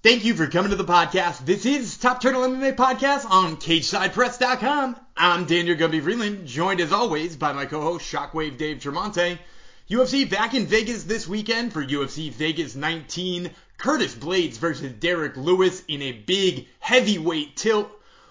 Thank you for coming to the podcast. This is Top Turtle MMA Podcast on CageSidePress.com. I'm Daniel Gumby Freeland, joined as always by my co-host Shockwave Dave Tremonte. UFC back in Vegas this weekend for UFC Vegas 19. Curtis Blaydes versus Derrick Lewis in a big heavyweight tilt.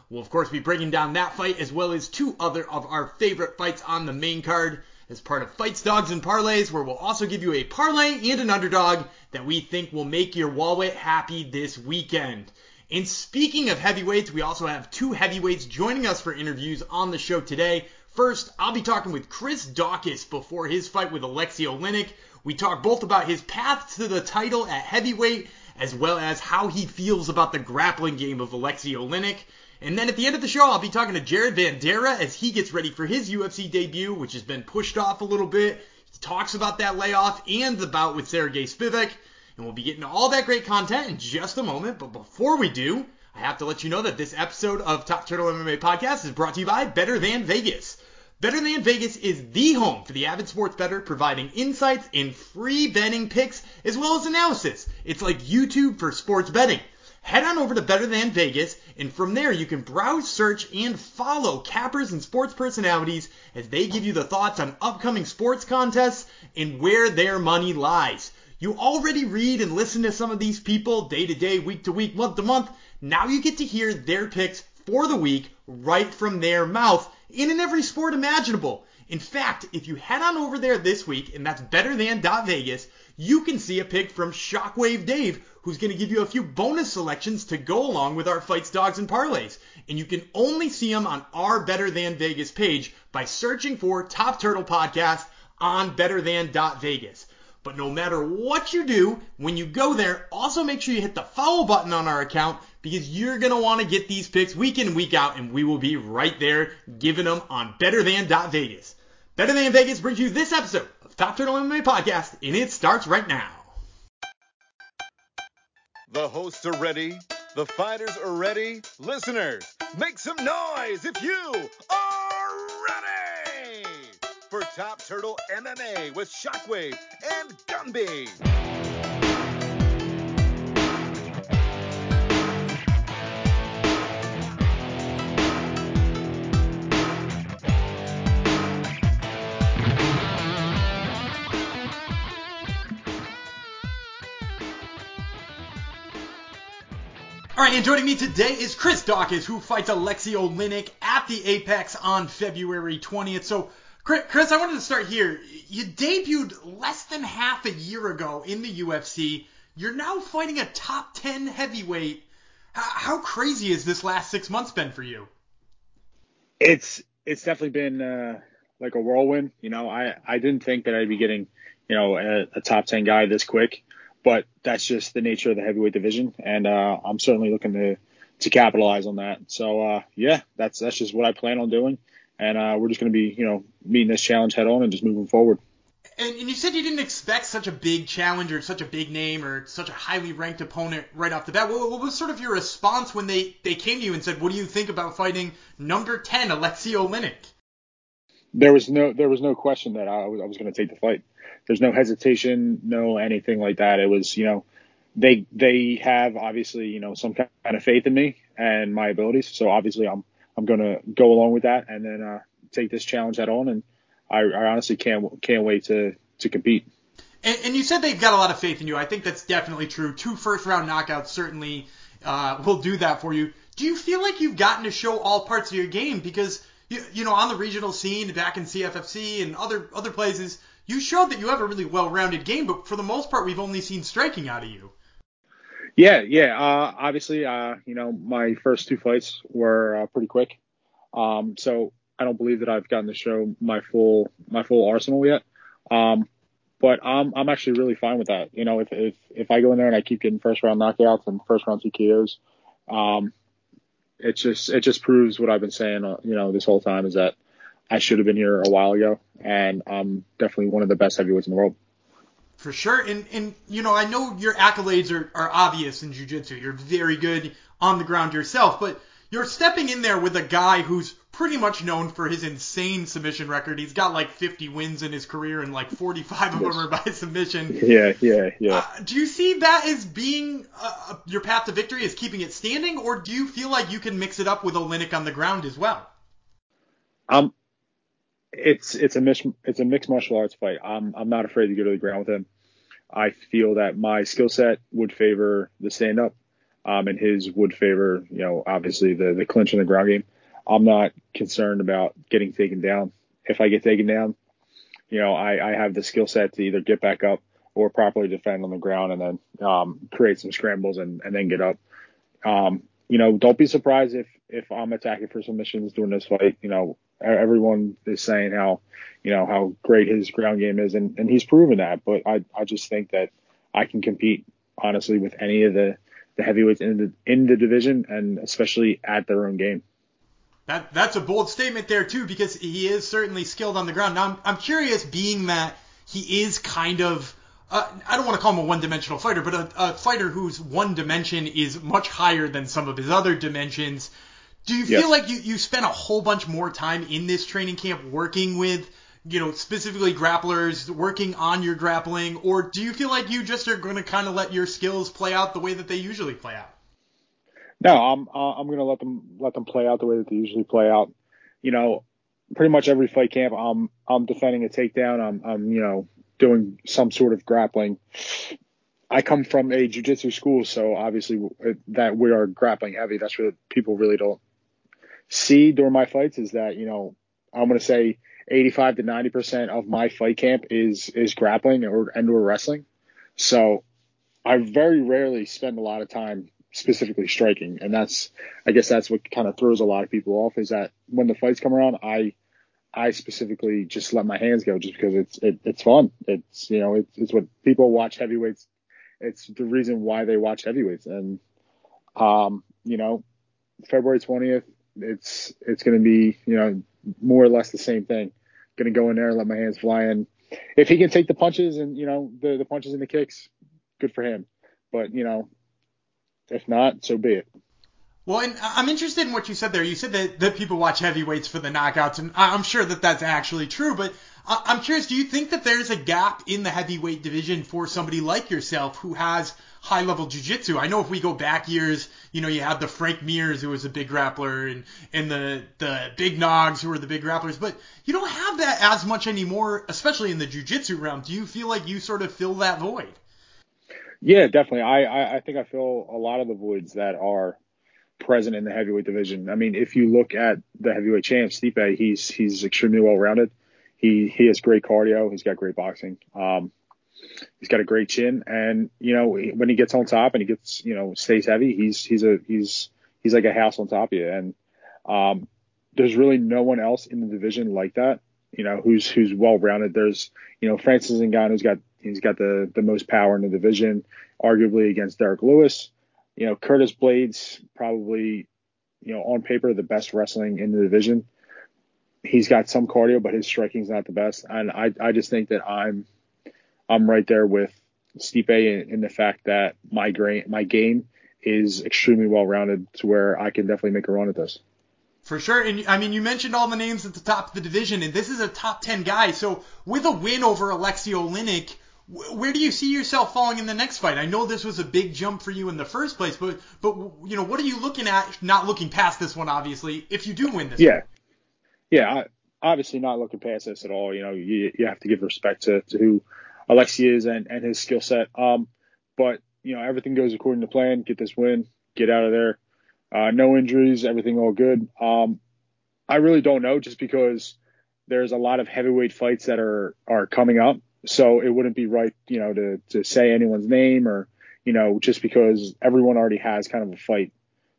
We'll of course be breaking down that fight as well as two other of our favorite fights on the main card as part of Fights, Dogs, and Parlays, where we'll also give you a parlay and an underdog that we think will make your wallet happy this weekend. And speaking of heavyweights, we also have two heavyweights joining us for interviews on the show today. First, I'll be talking with Chris Daukaus before his fight with Alexei Oleinik. We talk both about his path to the title at heavyweight, as well as how he feels about the grappling game of Alexei Oleinik. And then at the end of the show, I'll be talking to Jared Vanderaa as he gets ready for his UFC debut, which has been pushed off a little bit. He talks about that layoff and the bout with Sergey Spivak. And we'll be getting all that great content in just a moment. But before we do, I have to let you know that this episode of Top Turtle MMA Podcast is brought to you by Better Than Vegas. Better Than Vegas is the home for the avid sports bettor, providing insights and free betting picks as well as analysis. It's like YouTube for sports betting head on over to Better Than Vegas, and from there you can browse, search, and follow cappers and sports personalities as they give you the thoughts on upcoming sports contests and where their money lies. You already read and listen to some of these people day to day, week to week, month to month. Now you get to hear their picks for the week right from their mouth in in every sport imaginable. In fact, if you head on over there this week, and that's better than Vegas, you can see a pick from Shockwave Dave, who's going to give you a few bonus selections to go along with our fights, dogs, and parlays. And you can only see them on our Better Than Vegas page by searching for Top Turtle Podcast on betterthan.vegas. But no matter what you do, when you go there, also make sure you hit the follow button on our account because you're going to want to get these picks week in week out, and we will be right there giving them on betterthan.vegas. Better Than Vegas brings you this episode Top Turtle MMA Podcast, and it starts right now. The hosts are ready. The fighters are ready. Listeners, make some noise if you are ready for Top Turtle MMA with Shockwave and Gumby. All right, and joining me today is Chris Daukaus, who fights Alexei Oleinik at the Apex on February 20th. So, Chris, I wanted to start here. You debuted less than half a year ago in the UFC. You're now fighting a top 10 heavyweight. How crazy has this last six months been for you? It's it's definitely been uh, like a whirlwind. You know, I I didn't think that I'd be getting you know a, a top 10 guy this quick but that's just the nature of the heavyweight division, and uh, I'm certainly looking to to capitalize on that. So uh, yeah, that's that's just what I plan on doing, and uh, we're just going to be you know meeting this challenge head on and just moving forward. And, and, you said you didn't expect such a big challenge or such a big name or such a highly ranked opponent right off the bat. What, what was sort of your response when they, they came to you and said, "What do you think about fighting number 10 Alexei Oleinik?" There was no there was no question that I was I was going to take the fight. There's no hesitation, no anything like that. It was, you know, they they have obviously, you know, some kind of faith in me and my abilities. So obviously, I'm I'm going to go along with that and then uh, take this challenge head on. And I, I honestly can't can't wait to to compete. And, and, you said they've got a lot of faith in you. I think that's definitely true. Two first round knockouts certainly uh, will do that for you. Do you feel like you've gotten to show all parts of your game because you, you know on the regional scene back in CFFC and other other places you showed that you have a really well-rounded game, but for the most part, we've only seen striking out of you. Yeah, yeah. Uh, obviously, uh, you know, my first two fights were uh, pretty quick, um, so I don't believe that I've gotten to show my full my full arsenal yet. Um, but I'm I'm actually really fine with that. You know, if if if I go in there and I keep getting first round knockouts and first round TKOs, um, it just it just proves what I've been saying. Uh, you know, this whole time is that I should have been here a while ago, and I'm definitely one of the best heavyweights in the world. For sure, and and you know I know your accolades are, are obvious in jiu-jitsu. You're very good on the ground yourself, but you're stepping in there with a guy who's pretty much known for his insane submission record. He's got like 50 wins in his career, and like 45 of them are by submission. Yeah, yeah, yeah. Uh, do you see that as being uh, your path to victory, as keeping it standing, or do you feel like you can mix it up with Oleinik on the ground as well? Um, it's it's a mix it's a mixed martial arts fight. I'm I'm not afraid to go to the ground with him. I feel that my skill set would favor the stand up, um, and his would favor you know obviously the the clinch and the ground game. I'm not concerned about getting taken down. If I get taken down, you know I I have the skill set to either get back up or properly defend on the ground and then um, create some scrambles and, and then get up. Um, you know, don't be surprised if if I'm attacking for submissions during this fight. You know, everyone is saying how, you know, how great his ground game is, and, and he's proven that. But I, I just think that I can compete honestly with any of the, the heavyweights in the in the division, and especially at their own game. That that's a bold statement there too, because he is certainly skilled on the ground. Now I'm, I'm curious, being that he is kind of uh, I don't want to call him a one-dimensional fighter, but a, a, fighter whose one dimension is much higher than some of his other dimensions. Do you feel yes. like you, you spent a whole bunch more time in this training camp working with, you know, specifically grapplers, working on your grappling, or do you feel like you just are going to kind of let your skills play out the way that they usually play out? No, I'm uh, I'm to let them let them play out the way that they usually play out. You know, pretty much every fight camp, I'm I'm defending a takedown. I'm I'm you know doing some sort of grappling. I come from a jiu-jitsu school, so obviously that we are grappling heavy. That's what people really don't see during my fights is that, you know, I'm to say 85 to 90% of my fight camp is, is grappling or, and or wrestling. So I very rarely spend a lot of time specifically striking. And that's, I guess that's what kind of throws a lot of people off is that when the fights come around, I, I specifically just let my hands go just because it's, it, it's fun. It's, you know, it's, it's what people watch heavyweights. It's the reason why they watch heavyweights. And, um, you know, February 20th, it's it's going to be you know more or less the same thing. Going to go in there and let my hands fly in. If he can take the punches and you know the the punches and the kicks, good for him. But you know, if not, so be it. Well, and I'm interested in what you said there. You said that, that people watch heavyweights for the knockouts, and I'm sure that that's actually true. But I'm curious, do you think that there's a gap in the heavyweight division for somebody like yourself who has high level jiu-jitsu. I know if we go back years, you know, you had the Frank Mirs who was a big grappler and, and the, the big Nogs who were the big grapplers, but you don't have that as much anymore, especially in the jiu-jitsu realm. Do you feel like you sort of fill that void? Yeah, definitely. I, I, I think I fill a lot of the voids that are present in the heavyweight division. I mean, if you look at the heavyweight champ, Stipe, he's, he's extremely well rounded. He, he has great cardio. He's got great boxing. Um, He's got a great chin, and you know when he gets on top and he gets you know stays heavy, he's he's a he's he's like a house on top of you. And um, there's really no one else in the division like that. You know who's who's well rounded. There's you know Francis Ngannou's got he's got the the most power in the division, arguably against Derrick Lewis. You know Curtis Blaydes probably you know on paper the best wrestling in the division. He's got some cardio, but his striking's not the best. And I I just think that I'm I'm right there with Stipe in, in the fact that my grain, my game is extremely well rounded to where I can definitely make a run at this. For sure. And I mean, you mentioned all the names at the top of the division, and this is a top 10 guy. So with a win over Alexei Oleinik, where do you see yourself falling in the next fight? I know this was a big jump for you in the first place, but but you know what are you looking at? Not looking past this one, obviously. If you do win this, yeah, one? yeah, I, obviously not looking past this at all. You know, you you have to give respect to to who Alexei's and, and his skill set. Um, but you know everything goes according to plan. Get this win, get out of there. Uh, no injuries, everything all good. Um, I really don't know, just because there's a lot of heavyweight fights that are are coming up, so it wouldn't be right, you know, to to say anyone's name or you know just because everyone already has kind of a fight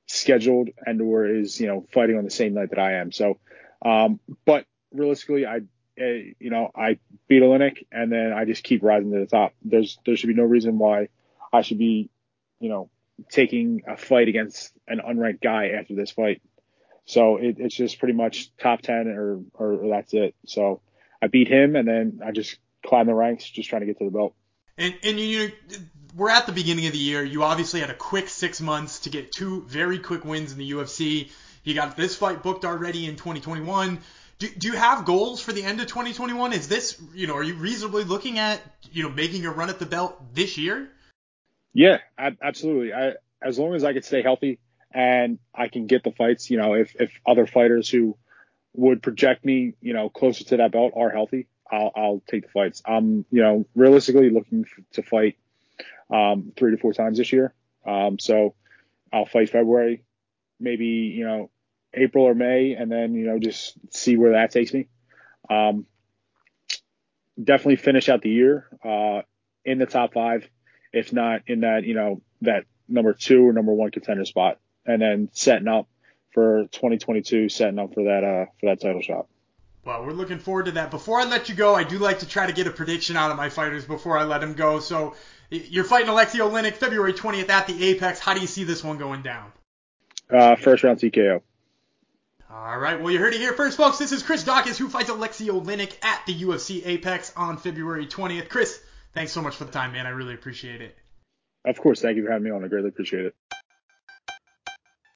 scheduled and or is you know fighting on the same night that I am. So, um, but realistically, I uh, you know, I beat Oleinik and then I just keep rising to the top. There's there should be no reason why I should be, you know, taking a fight against an unranked guy after this fight. So it, it's just pretty much top ten or, or, or that's it. So I beat him and then I just climb the ranks, just trying to get to the belt. And and you we're at the beginning of the year. You obviously had a quick six months to get two very quick wins in the UFC You got this fight booked already in 2021. Do, do you have goals for the end of 2021? Is this, you know, are you reasonably looking at, you know, making a run at the belt this year? Yeah, absolutely. I, as long as I can stay healthy and I can get the fights, you know, if, if other fighters who would project me, you know, closer to that belt are healthy, I'll, I'll take the fights. I'm, you know, realistically looking to fight um, three to four times this year. Um, so I'll fight February, maybe, you know, April or May, and then, you know, just see where that takes me. Um, definitely finish out the year uh, in the top five, if not in that, you know, that number two or number one contender spot, and then setting up for 2022, setting up for that uh, for that title shot. Well, we're looking forward to that. Before I let you go, I do like to try to get a prediction out of my fighters before I let them go. So you're fighting Alexei Oleinik February 20th at the Apex. How do you see this one going down? Uh, first round TKO. All right. Well, you heard it here first, folks. This is Chris Daukaus who fights Alexei Oleinik at the UFC Apex on February 20th. Chris, thanks so much for the time, man. I really appreciate it. Of course. Thank you for having me on. I greatly appreciate it.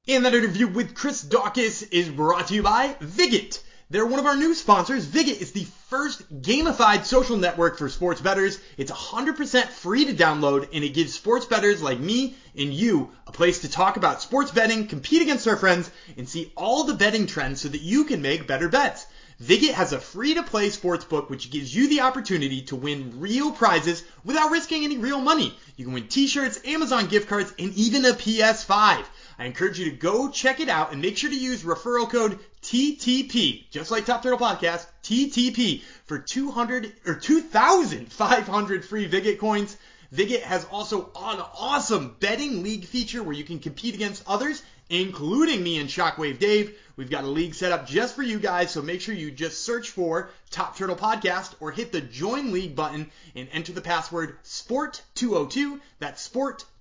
And that interview with Chris Daukaus is brought to you by Vigit. They're one of our new sponsors. Viget is the first gamified social network for sports bettors. It's 100% free to download and it gives sports bettors like me and you a place to talk about sports betting, compete against our friends, and see all the betting trends so that you can make better bets. Viget has a free to play sports book which gives you the opportunity to win real prizes without risking any real money. You can win t-shirts, Amazon gift cards, and even a PS5. I encourage you to go check it out and make sure to use referral code TTP, just like Top Turtle Podcast, TTP for 200 or 2,500 free Viget coins. Viget has also an awesome betting league feature where you can compete against others, including me and Shockwave Dave. We've got a league set up just for you guys, so make sure you just search for Top Turtle Podcast or hit the join league button and enter the password SPORT202. That's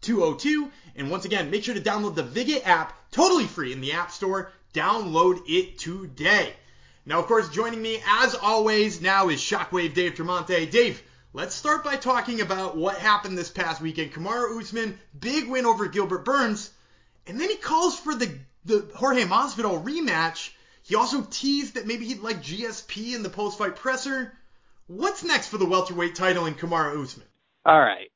SPORT202. And once again, make sure to download the Vigit app totally free in the App Store. Download it today. Now, of course, joining me as always now is Shockwave Dave Tremonte. Dave, let's start by talking about what happened this past weekend. Kamaru Usman, big win over Gilbert Burns, and then he calls for the the Jorge Masvidal rematch. He also teased that maybe he'd like GSP in the post-fight presser. What's next for the welterweight title in Kamaru Usman? All right,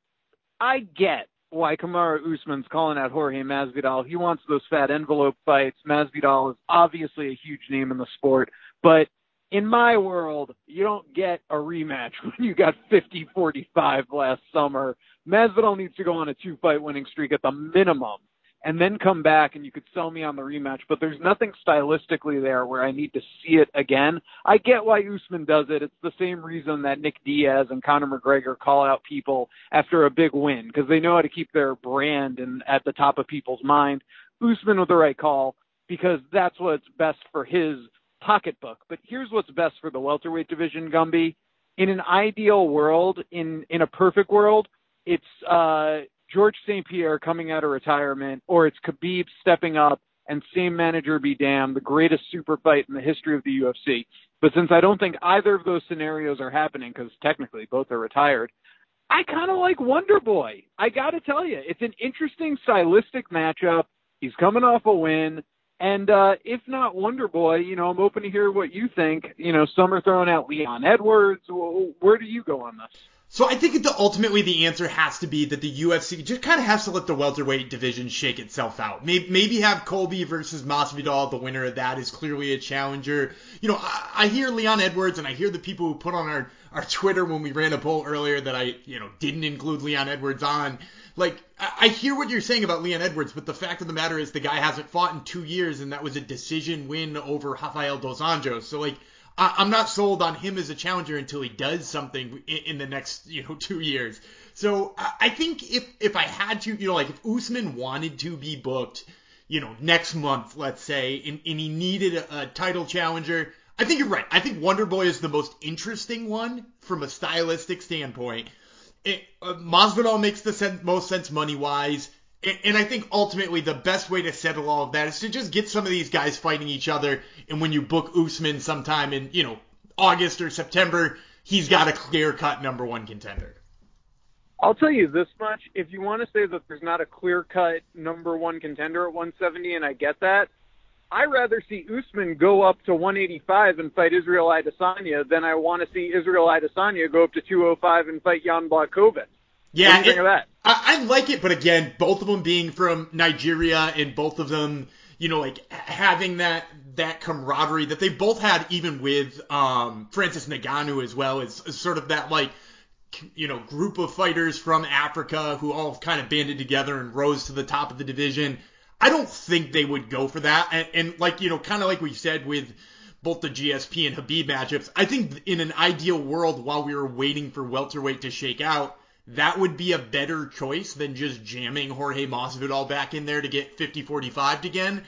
I get why Kamaru Usman's calling out Jorge Masvidal. He wants those fat envelope fights. Masvidal is obviously a huge name in the sport, but in my world, you don't get a rematch when you got 50-45 last summer. Masvidal needs to go on a two-fight winning streak at the minimum and then come back and you could sell me on the rematch, but there's nothing stylistically there where I need to see it again. I get why Usman does it. It's the same reason that Nick Diaz and Conor McGregor call out people after a big win because they know how to keep their brand and at the top of people's mind. Usman with the right call because that's what's best for his pocketbook. But here's what's best for the welterweight division, Gumby. In an ideal world, in in a perfect world, it's uh George St. Pierre coming out of retirement, or it's Khabib stepping up and same manager be damned, the greatest super fight in the history of the UFC. But since I don't think either of those scenarios are happening, because technically both are retired, I kind of like Wonder Boy. I got to tell you, it's an interesting stylistic matchup. He's coming off a win. And uh, if not Wonder Boy, you know, I'm open to hear what you think. You know, some are throwing out Leon Edwards. Where do you go on this? So I think that ultimately the answer has to be that the UFC just kind of has to let the welterweight division shake itself out. Maybe, maybe have Colby versus Masvidal. The winner of that is clearly a challenger. You know, I, I hear Leon Edwards and I hear the people who put on our, our Twitter when we ran a poll earlier that I, you know, didn't include Leon Edwards on. Like, I, I hear what you're saying about Leon Edwards, but the fact of the matter is the guy hasn't fought in two years and that was a decision win over Rafael Dos Anjos. So like, I, am not sold on him as a challenger until he does something in, in the next, you know, two years. So I, I think if if I had to, you know, like if Usman wanted to be booked, you know, next month, let's say, and, and he needed a, a title challenger, I think you're right. I think Wonder Boy is the most interesting one from a stylistic standpoint. It, uh, Masvidal makes the sen- most sense money wise. And I think ultimately the best way to settle all of that is to just get some of these guys fighting each other. And when you book Usman sometime in, you know, August or September, he's got a clear cut number one contender. I'll tell you this much. If you want to say that there's not a clear cut number one contender at 170, and I get that, I rather see Usman go up to 185 and fight Israel Adesanya than I want to see Israel Adesanya go up to 205 and fight Jan Blachowicz. Yeah, what do you think it-? I, I like it, but again, both of them being from Nigeria and both of them, you know, like having that that camaraderie that they both had, even with um, Francis Ngannou as well, is, is sort of that like you know group of fighters from Africa who all kind of banded together and rose to the top of the division. I don't think they would go for that, and, and like you know, kind of like we said with both the GSP and Khabib matchups. I think in an ideal world, while we were waiting for welterweight to shake out, that would be a better choice than just jamming Jorge Masvidal back in there to get 50-45 again.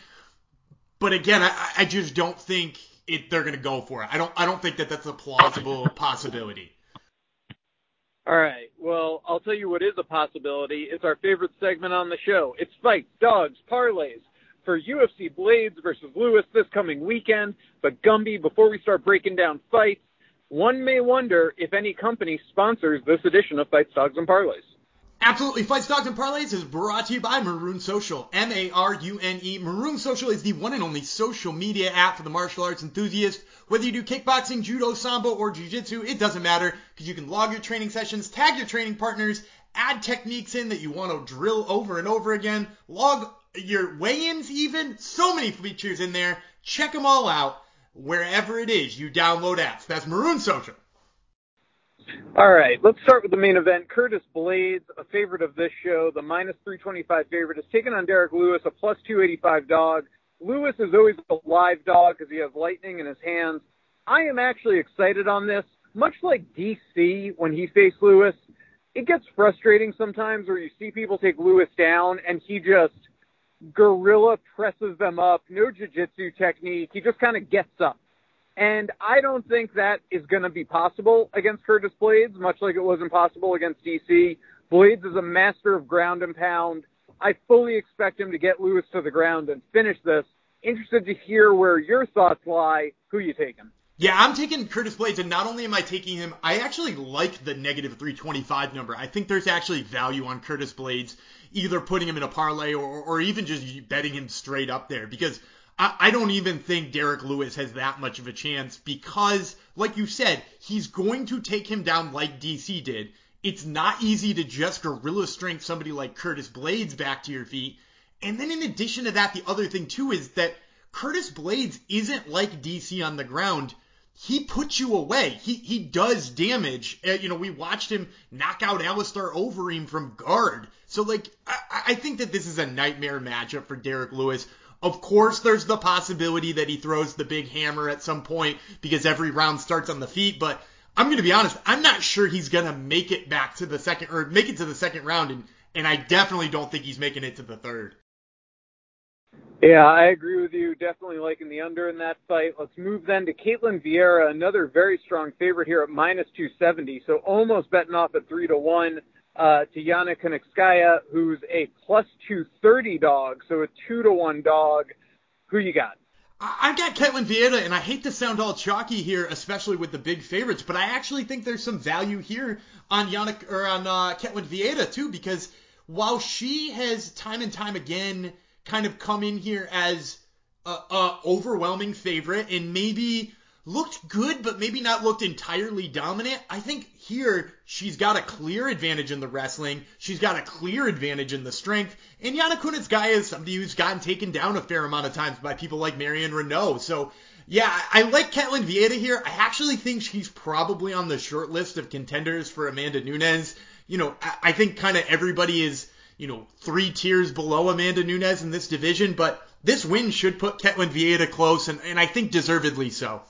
But again, I, I just don't think it, they're going to go for it. I don't. I don't think that that's a plausible possibility. All right. Well, I'll tell you what is a possibility. It's our favorite segment on the show. It's fights, dogs, parlays for UFC Blaydes versus Lewis this coming weekend. But Gumby, before we start breaking down fights, one may wonder if any company sponsors this edition of Fights, Dogs, and Parlays. Absolutely. Fight Stocks and Parlays is brought to you by Marune Social. M-A-R-U-N-E. Marune Social is the one and only social media app for the martial arts enthusiast. Whether you do kickboxing, judo, sambo, or jiu-jitsu, it doesn't matter because you can log your training sessions, tag your training partners, add techniques in that you want to drill over and over again, log your weigh-ins even. So many features in there. Check them all out wherever it is you download apps. That's Marune Social. All right, let's start with the main event. Curtis Blaydes, a favorite of this show, the minus 325 favorite, is taking on Derrick Lewis, a plus 285 dog. Lewis is always a live dog because he has lightning in his hands. I am actually excited on this. Much like DC when he faced Lewis, it gets frustrating sometimes where you see people take Lewis down and he just gorilla presses them up, no jiu-jitsu technique. He just kind of gets up. And I don't think that is going to be possible against Curtis Blaydes, much like it was impossible against DC. Blaydes is a master of ground and pound. I fully expect him to get Lewis to the ground and finish this. Interested to hear where your thoughts lie. Who you taking? Yeah, I'm taking Curtis Blaydes, and not only am I taking him, I actually like the negative 325 number. I think there's actually value on Curtis Blaydes, either putting him in a parlay or, or even just betting him straight up there, because I, I don't even think Derrick Lewis has that much of a chance, because, like you said, he's going to take him down like DC did. It's not easy to just gorilla strength somebody like Curtis Blaydes back to your feet. And then in addition to that, the other thing too is that Curtis Blaydes isn't like DC on the ground he puts you away. He he does damage. Uh, you know, we watched him knock out Alistair Overeem from guard. So like, I, I think that this is a nightmare matchup for Derrick Lewis. Of course, there's the possibility that he throws the big hammer at some point because every round starts on the feet. But I'm going to be honest, I'm not sure he's going to make it back to the second or make it to the second round, and and I definitely don't think he's making it to the third. Yeah, I agree with you. Definitely liking the under in that fight. Let's move then to Ketlen Vieira, another very strong favorite here at minus 270. So almost betting off at 3 to 1 uh, to Yana Kunitskaya, who's a plus 230 dog. So a 2 to 1 dog. Who you got? I've got Caitlin Vieira, and I hate to sound all chalky here, especially with the big favorites, but I actually think there's some value here on Yannick or on uh, Ketlen Vieira too, because while she has time and time again kind of come in here as a, a overwhelming favorite and maybe looked good, but maybe not looked entirely dominant. I think here she's got a clear advantage in the wrestling. She's got a clear advantage in the strength. And Yana Kunitskaya is somebody who's gotten taken down a fair amount of times by people like Marion Reneau. So yeah, I like Ketlen Vieira here. I actually think she's probably on the short list of contenders for Amanda Nunes. You know, I, I think kind of everybody is, you know, three tiers below Amanda Nunes in this division, but this win should put Ketlen Vieira close, and, and I think deservedly so.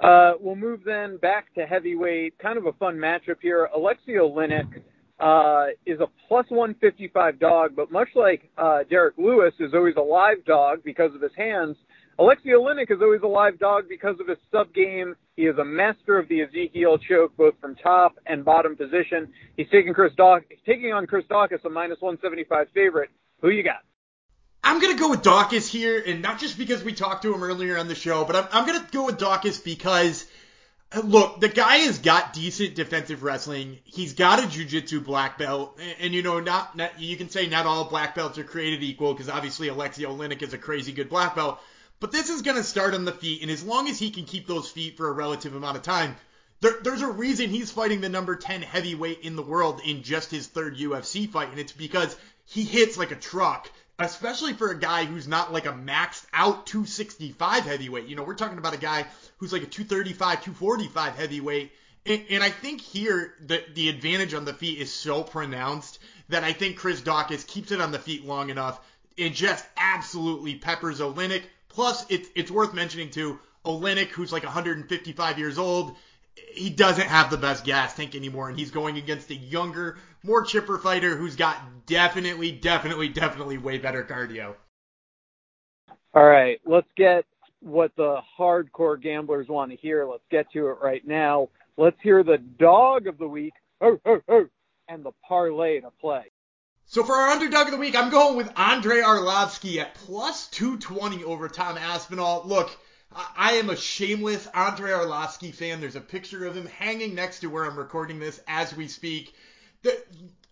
Uh, we'll move then back to heavyweight. Kind of a fun matchup here. Alexei Oleinik uh, is a plus 155 dog, but much like uh, Derrick Lewis is always a live dog because of his hands, Alexei Oleinik is always a live dog because of his sub game. He is a master of the Ezekiel choke, both from top and bottom position. He's taking Chris Daw- taking on Chris Daukaus, a minus 175 favorite. Who you got? I'm gonna go with Daukaus here, and not just because we talked to him earlier on the show, but I'm, I'm gonna go with Daukaus because uh, Look, the guy has got decent defensive wrestling. He's got a jiu-jitsu black belt, and, and you know, not, not you can say not all black belts are created equal because obviously Alexei Oleinik is a crazy good black belt. But this is going to start on the feet, and as long as he can keep those feet for a relative amount of time, there, there's a reason he's fighting the number 10 heavyweight in the world in just his third UFC fight, and it's because he hits like a truck especially for a guy who's not like a maxed out 265 heavyweight. You know, we're talking about a guy who's like a 235, 245 heavyweight. And, and I think here the the advantage on the feet is so pronounced that I think Chris Daukaus keeps it on the feet long enough and just absolutely peppers Oleinik. Plus, it's it's worth mentioning too, Oleinik, who's like 155 years old, he doesn't have the best gas tank anymore, and he's going against a younger, more chipper fighter who's got definitely, definitely, definitely way better cardio. All right, let's get what the hardcore gamblers want to hear. Let's get to it right now. Let's hear the dog of the week oh, oh, oh, and the parlay to play. So for our underdog of the week, I'm going with Andrei Arlovski at plus 220 over Tom Aspinall. Look, I am a shameless Andrei Arlovski fan. There's a picture of him hanging next to where I'm recording this as we speak. The,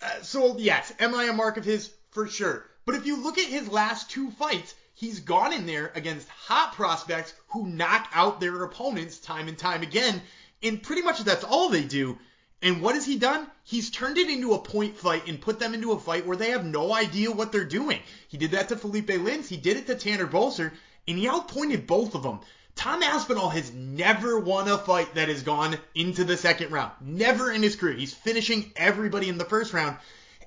uh, so yes, am I a mark of his? For sure. But if you look at his last two fights, he's gone in there against hot prospects who knock out their opponents time and time again. And pretty much that's all they do. And what has he done? He's turned it into a point fight and put them into a fight where they have no idea what they're doing. He did that to Felipe Lins. He did it to Tanner Boser. And he outpointed both of them. Tom Aspinall has never won a fight that has gone into the second round. Never in his career. He's finishing everybody in the first round.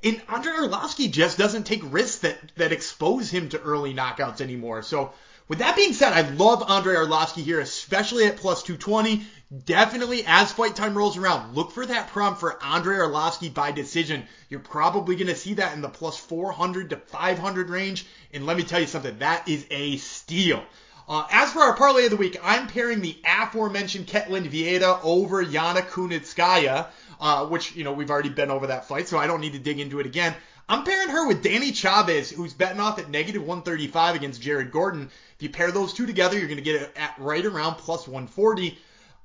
And Andrei Arlovski just doesn't take risks that, that expose him to early knockouts anymore. So with that being said, I love Andrei Arlovski here, especially at plus 220. Definitely, as fight time rolls around, look for that prop for Andrei Arlovski by decision. You're probably going to see that in the plus 400 to 500 range. And let me tell you something, that is a steal. Uh, as for our parlay of the week, I'm pairing the aforementioned Ketlen Vieira over Yana Kunitskaya, uh, which, you know, we've already been over that fight, so I don't need to dig into it again. I'm pairing her with Danny Chavez, who's betting off at negative 135 against Jared Gordon. If you pair those two together, you're going to get it at right around plus 140.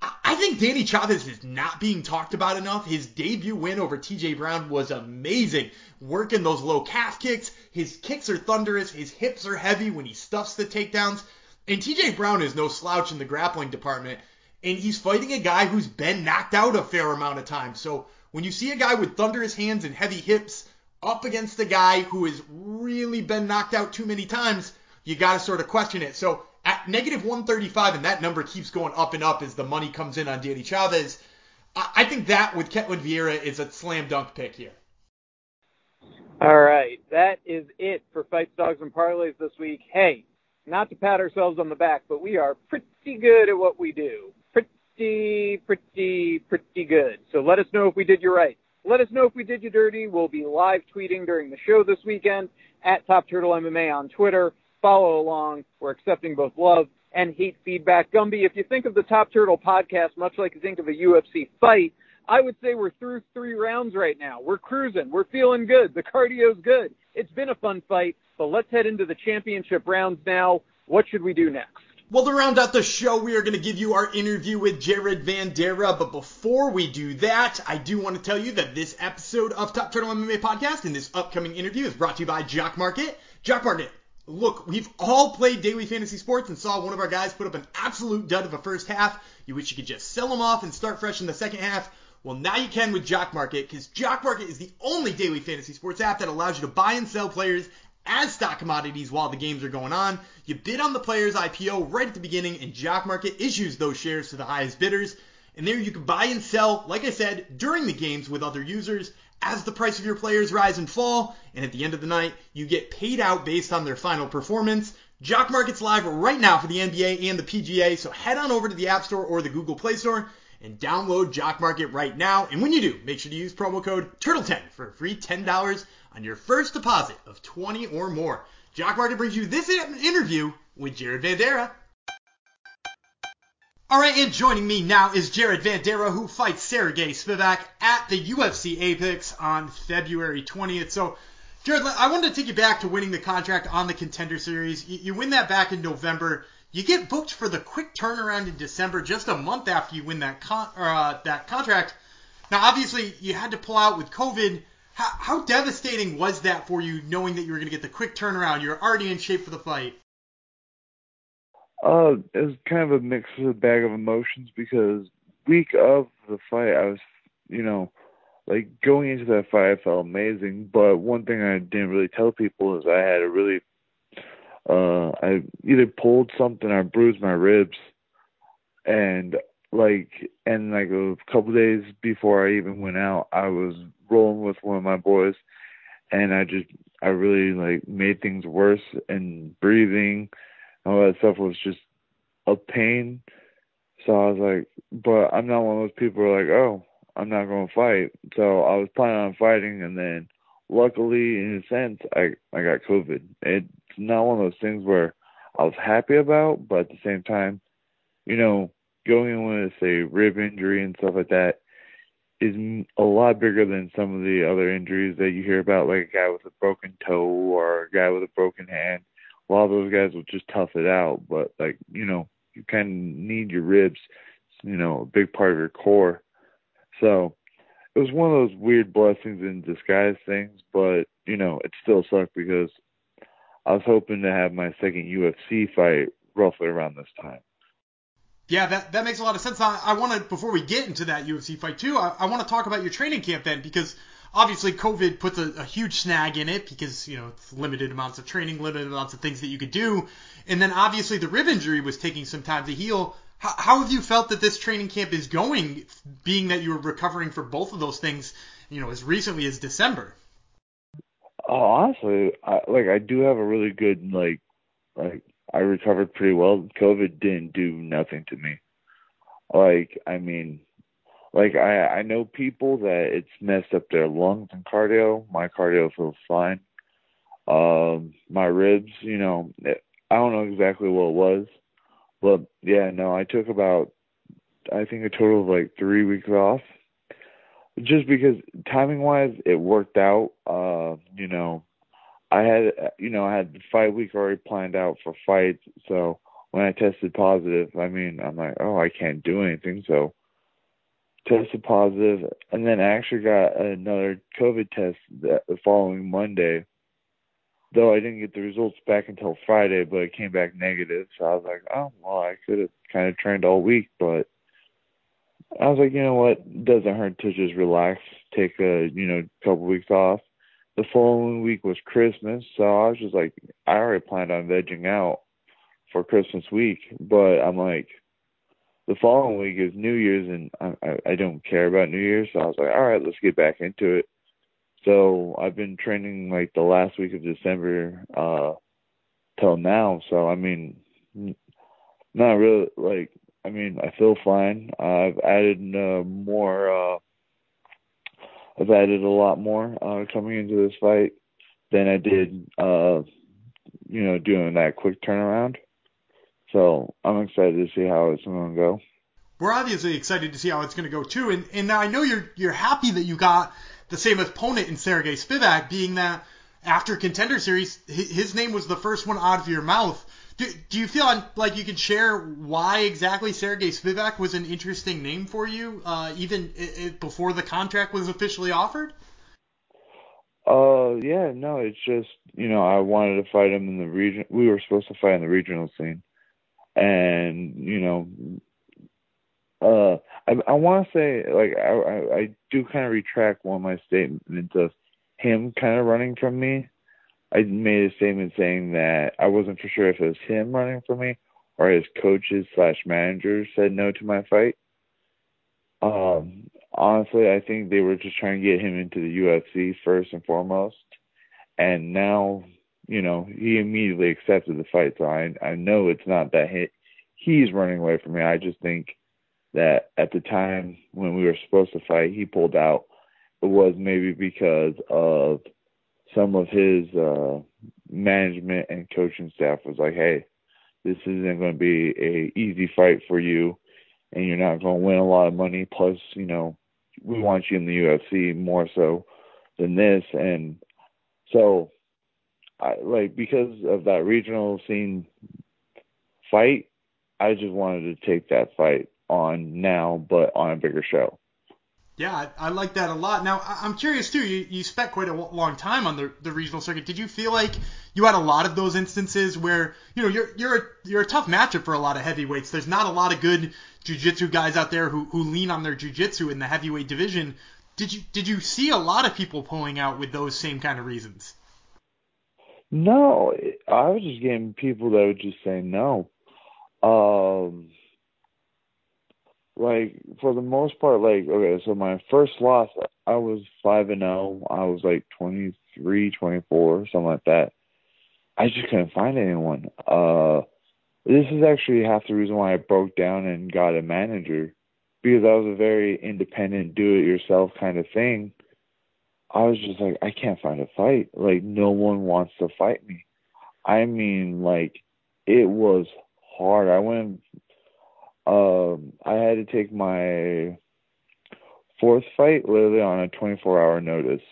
I think Danny Chavez is not being talked about enough. His debut win over TJ Brown was amazing. Working those low calf kicks. His kicks are thunderous. His hips are heavy when he stuffs the takedowns. And TJ Brown is no slouch in the grappling department. And he's fighting a guy who's been knocked out a fair amount of times. So when you see a guy with thunderous hands and heavy hips up against a guy who has really been knocked out too many times, you got to sort of question it. So at negative 135, and that number keeps going up and up as the money comes in on Danny Chavez, I think that with Ketlen Vieira is a slam dunk pick here. All right, that is it for Fights, Dogs, and Parlays this week. Hey, not to pat ourselves on the back, but we are pretty good at what we do. Pretty, pretty, pretty good. So let us know if we did you right. Let us know if we did you dirty. We'll be live tweeting during the show this weekend at Top Turtle MMA on Twitter. Follow along. We're accepting both love and hate feedback. Gumby, if you think of the Top Turtle podcast much like you think of a UFC fight, I would say we're through three rounds right now. We're cruising. We're feeling good. The cardio's good. It's been a fun fight. But let's head into the championship rounds now. What should we do next? Well, to round out the show, we are going to give you our interview with Jared Vanderaa. But before we do that, I do want to tell you that this episode of Top Turtle MMA Podcast and this upcoming interview is brought to you by Jock Market. Jock Market, look, we've all played daily fantasy sports and saw one of our guys put up an absolute dud of a first half. You wish you could just sell them off and start fresh in the second half. Well, now you can with Jock Market because Jock Market is the only daily fantasy sports app that allows you to buy and sell players as stock commodities while the games are going on. You bid on the player's IPO right at the beginning, and Jock Market issues those shares to the highest bidders. And there you can buy and sell, like I said, during the games with other users as the price of your players rise and fall. And at the end of the night, you get paid out based on their final performance. Jock Market's live right now for the NBA and the PGA, so head on over to the App Store or the Google Play Store and download Jock Market right now. And when you do, make sure to use promo code TURTLE10 for a free $10 on your first deposit of 20 or more. Jock Market brings you this interview with Jared Vanderaa. All right, and joining me now is Jared Vanderaa, who fights Sergey Spivak at the UFC Apex on February 20th. So, Jared, I wanted to take you back to winning the contract on the Contender Series. You, you win that back in November. you get booked for the quick turnaround in December, just a month after you win that con- uh, that contract. Now, obviously, you had to pull out with COVID. How, how devastating was that for you, knowing that you were going to get the quick turnaround? You're already in shape for the fight. Uh, it was kind of a mix of a bag of emotions because week of the fight, I was, you know, like going into that fight, I felt amazing. But one thing I didn't really tell people is I had a really, uh, I either pulled something or bruised my ribs, and like, and like a couple days before I even went out, I was rolling with one of my boys, and I just, I really like made things worse, and breathing, all that stuff was just a pain. So I was like, but I'm not one of those people who are like, oh, I'm not going to fight. So I was planning on fighting, and then luckily, in a sense, I I got COVID. It's not one of those things where I was happy about, but at the same time, you know, going in with a rib injury and stuff like that is a lot bigger than some of the other injuries that you hear about, like a guy with a broken toe or a guy with a broken hand. A lot of those guys will just tough it out, but like you know, you kind of need your ribs, you know, a big part of your core so it was one of those weird blessings in disguise things, but you know, it still sucked because I was hoping to have my second UFC fight roughly around this time. Yeah, that, that makes a lot of sense. I, I want to, before we get into that UFC fight too, I, I want to talk about your training camp then because obviously COVID puts a, a, huge snag in it because, you know, it's limited amounts of training, limited amounts of things that you could do. And then obviously the rib injury was taking some time to heal. How, how have you felt that this training camp is going, being that you were recovering for both of those things, you know, as recently as December? Oh, honestly, I, like I do have a really good like, like I recovered pretty well. COVID didn't do nothing to me. Like, I mean, like I I know people that it's messed up their lungs and cardio. My cardio feels fine. Um, my ribs, you know, I don't know exactly what it was, well, yeah, no, I took about, I think a total of like three weeks off, just because timing wise it worked out. Uh, you know, I had, you know, I had the fight week already planned out for fights, so when I tested positive, I mean, I'm like, oh, I can't do anything, so tested positive, and then I actually got another COVID test the following Monday though I didn't get the results back until Friday, but it came back negative. So I was like, oh, well, I could have kind of trained all week, but I was like, you know what? It doesn't hurt to just relax, take a, you know, couple weeks off. The following week was Christmas, so I was just like, I already planned on vegging out for Christmas week, but I'm like, the following week is New Year's, and I, I, I don't care about New Year's, so I was like, all right, let's get back into it. So I've been training like the last week of December uh till now. So I mean, not really like I mean I feel fine. I've added uh, more. uh I've added a lot more uh coming into this fight than I did uh you know doing that quick turnaround. So I'm excited to see how it's going to go. We're obviously excited to see how it's going to go too, and and I know you're you're happy that you got the same opponent in Sergey Spivak, being that after Contender Series, his name was the first one out of your mouth. Do, do you feel like you can share why exactly Sergey Spivak was an interesting name for you, uh, even it, it, before the contract was officially offered? Uh, yeah, no, it's just you know I wanted to fight him in the region. We were supposed to fight in the regional scene, and you know uh, I, I want to say, like, I, I, I do kind of retract one of my statements of him kind of running from me. I made a statement saying that I wasn't for sure if it was him running from me or his coaches slash managers said no to my fight. Um, honestly, I think they were just trying to get him into the UFC first and foremost. And now, you know, he immediately accepted the fight. So I, I know it's not that he, he's running away from me. I just think that at the time when we were supposed to fight, he pulled out. It was maybe because of some of his uh, management and coaching staff was like, "Hey, this isn't going to be a easy fight for you, and you're not going to win a lot of money. Plus, you know, we want you in the UFC more so than this." And so, I like because of that regional scene fight. I just wanted to take that fight on now, but on a bigger show. Yeah, I, I like that a lot. Now, I'm curious too. You, you spent quite a long time on the, the regional circuit. Did you feel like you had a lot of those instances where you know you're you're a, you're a tough matchup for a lot of heavyweights. There's not a lot of good jiu-jitsu guys out there who, who lean on their jiu-jitsu in the heavyweight division. Did you did you see a lot of people pulling out with those same kind of reasons? No, I was just getting people that would just say no. Um, like for the most part, like okay, so my first loss, I was five and zero. I was like twenty three, twenty four, something like that. I just couldn't find anyone. Uh, this is actually half the reason why I broke down and got a manager, because I was a very independent, do it yourself kind of thing. I was just like, I can't find a fight. Like no one wants to fight me. I mean, like it was hard. I went um, I had to take my fourth fight literally on a 24 hour notice.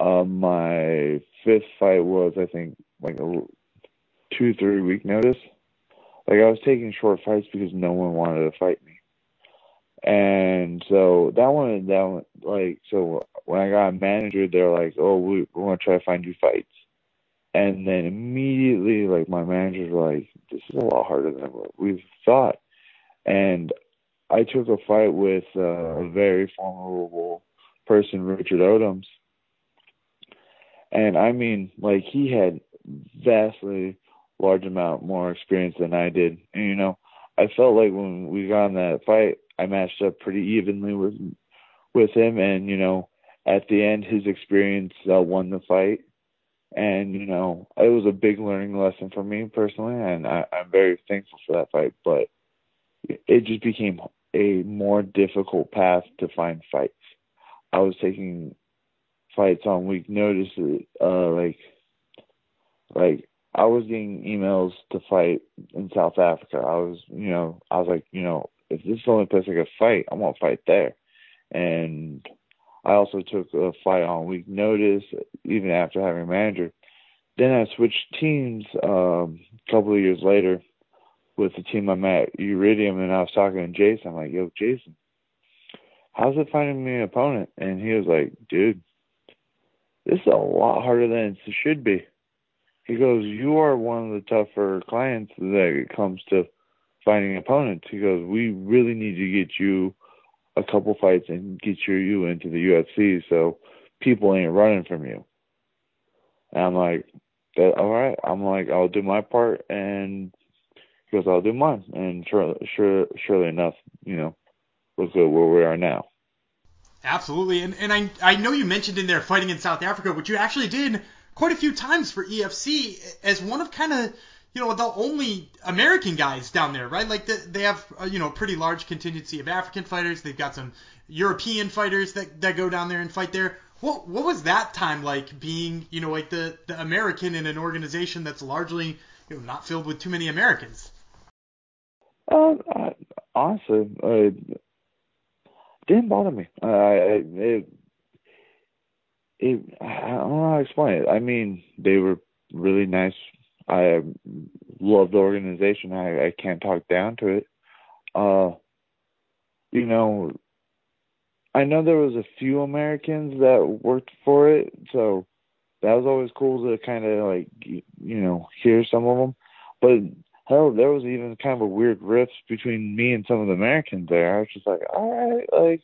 Um, my fifth fight was, I think, like a two, three week notice. Like I was taking short fights because no one wanted to fight me. And so that one, that one, like, so when I got a manager, they're like, oh, we, we're to try to find you fights. And then immediately, like, my managers were like, this is a lot harder than we've thought. And I took a fight with uh, a very formidable person, Richard Odoms. And I mean, like, he had vastly large amount more experience than I did. And, you know, I felt like when we got in that fight, I matched up pretty evenly with with him, and you know, at the end, his experience uh, won the fight and you know it was a big learning lesson for me personally and I, i'm very thankful for that fight but it just became a more difficult path to find fights. I was taking fights on week notice uh like like i was getting emails to fight in south africa. I was you know i was like you know if this is the only place i could fight i want to fight there. And I also took a fight on week notice, even after having a manager. Then I switched teams um, a couple of years later with the team I'm at, Iridium, and I was talking to Jason. I'm like, yo, Jason, how's it finding me an opponent? And he was like, dude, this is a lot harder than it should be. He goes, you are one of the tougher clients that it comes to finding opponents. He goes, we really need to get you a couple fights and get your you into the UFC so people ain't running from you. And I'm like, all right. I'm like, I'll do my part, and he goes, I'll do mine. And sure, sure, surely enough, you know, look at where we are now. Absolutely, and and I I know you mentioned in there fighting in South Africa, which you actually did quite a few times for EFC as one of kind of you know, the only American guys down there, right? Like the, they have, uh, you know, a pretty large contingency of African fighters. They've got some European fighters that, that go down there and fight there. What what was that time like being, you know, like the, the American in an organization that's largely, you know, not filled with too many Americans? Um, uh, honestly, uh, didn't bother me. Uh, it, it, I don't know how to explain it. I mean, they were really nice I love the organization. I, I can't talk down to it. Uh, you know, I know there was a few Americans that worked for it, so that was always cool to kind of like you know hear some of them. But hell, there was even kind of a weird rift between me and some of the Americans there. I was just like, all right, like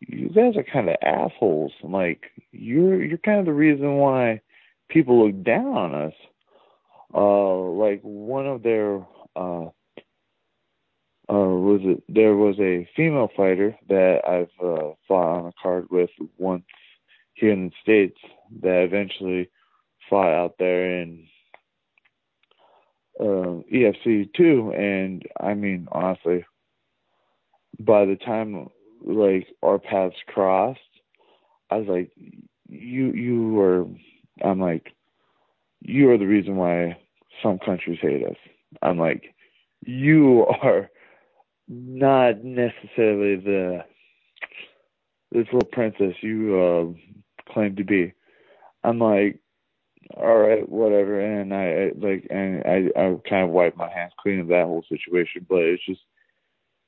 you guys are kind of assholes. Like you're you're kind of the reason why people look down on us uh, like one of their uh, uh, was it there was a female fighter that I've uh, fought on a card with once here in the states that eventually fought out there in uh, EFC too, and I mean honestly, by the time like our paths crossed, I was like, you you were, I'm like, you are the reason why some countries hate us. I'm like, you are not necessarily the this little princess you uh, claim to be. I'm like, all right, whatever. And I, I like, and I, I kind of wiped my hands clean of that whole situation. But it's just,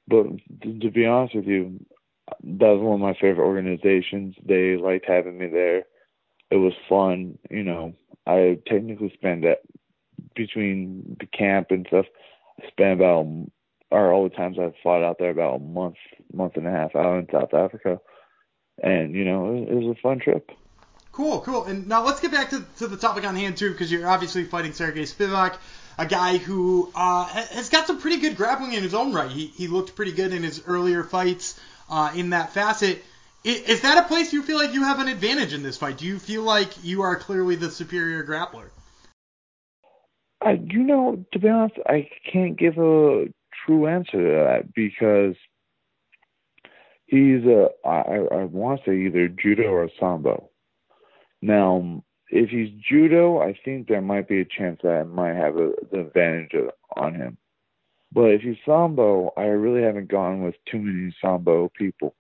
but to, to be honest with you, that was one of my favorite organizations. They liked having me there. It was fun. You know, I technically spent that between the camp and stuff. I spent about, or all the times I've fought out there, about a month, month and a half out in South Africa. And, you know, it, it was a fun trip. Cool, cool. And now let's get back to, to the topic on hand too, because you're obviously fighting Sergey Spivak, a guy who uh, has got some pretty good grappling in his own right. He, he looked pretty good in his earlier fights uh, in that facet. Is, is that a place you feel like you have an advantage in this fight? Do you feel like you are clearly the superior grappler? I, you know, to be honest, I can't give a true answer to that because he's a I, I want to say either judo or sambo. Now, if he's judo, I think there might be a chance that I might have a, the advantage on him. But if he's sambo, I really haven't gone with too many sambo people.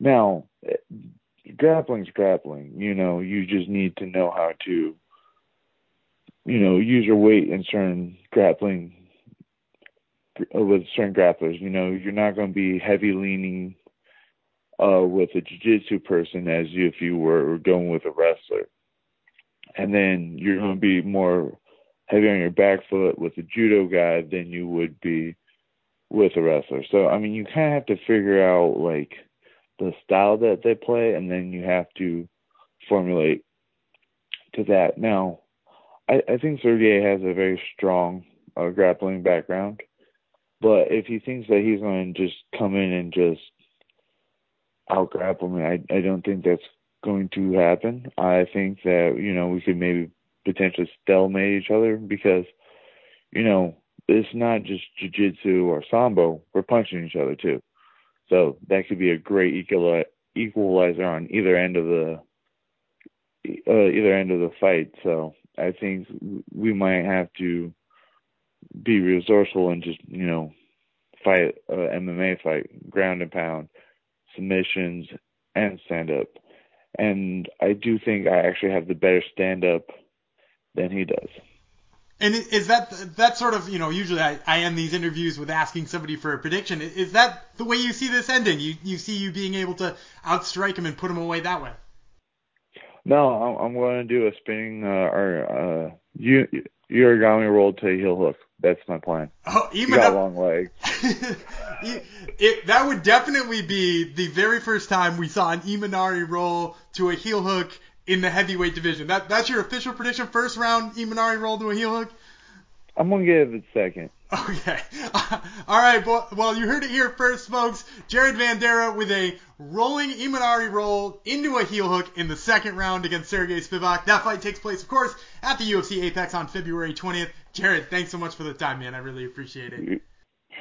Now, eh, grappling's grappling. You know, you just need to know how to, you know, use your weight in certain grappling with certain grapplers. You know, you're not going to be heavy leaning uh, with a jiu-jitsu person as you, if you were going with a wrestler. And then you're going to be more heavy on your back foot with a judo guy than you would be with a wrestler. So, I mean, you kind of have to figure out, like, the style that they play, and then you have to formulate to that. Now, I, I think Sergey has a very strong uh, grappling background, but if he thinks that he's going to just come in and just out grapple me. I I don't think that's going to happen. I think that you know we could maybe potentially stalemate each other because you know it's not just jiu-jitsu or sambo. We're punching each other too, so that could be a great equalizer on either end of the uh, either end of the fight. So I think we might have to be resourceful and just you know fight a MMA fight, ground and pound submissions, and stand up. And I do think I actually have the better stand up than he does. And is that that sort of you know usually I, I end these interviews with asking somebody for a prediction. Is that the way you see this ending? You you see you being able to outstrike him and put him away that way? No, I'm, I'm going to do a spinning uh, or uh, you Uruguay roll to a heel hook. That's my plan. Oh, even got long legs. it, that would definitely be the very first time we saw an Imanari roll to a heel hook in the heavyweight division. That that's your official prediction. First round Imanari roll to a heel hook. I'm gonna give it second. Okay. All right. Well, you heard it here first, folks. Jared Vanderaa with a rolling Imanari roll into a heel hook in the second round against Sergey Spivak. That fight takes place, of course, at the UFC Apex on February 20th. Jared, thanks so much for the time, man. I really appreciate it.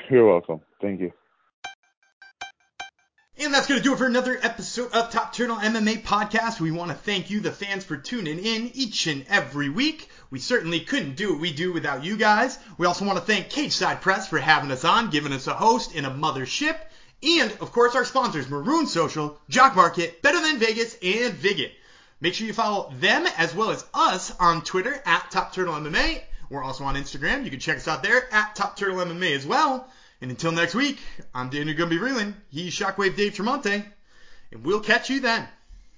You're welcome. Thank you. And that's going to do it for another episode of Top Turtle MMA Podcast. We want to thank you, the fans, for tuning in each and every week. We certainly couldn't do what we do without you guys. We also want to thank Cageside Press for having us on, giving us a host and a mothership. And, of course, our sponsors, Marune Social, Jock Market, Better Than Vegas, and Viget. Make sure you follow them as well as us on Twitter at Top Turtle MMA. We're also on Instagram. You can check us out there at Top Turtle MMA as well. And until next week, I'm Daniel Gumby Vreeland. He's Shockwave Dave Tremonte. And we'll catch you then.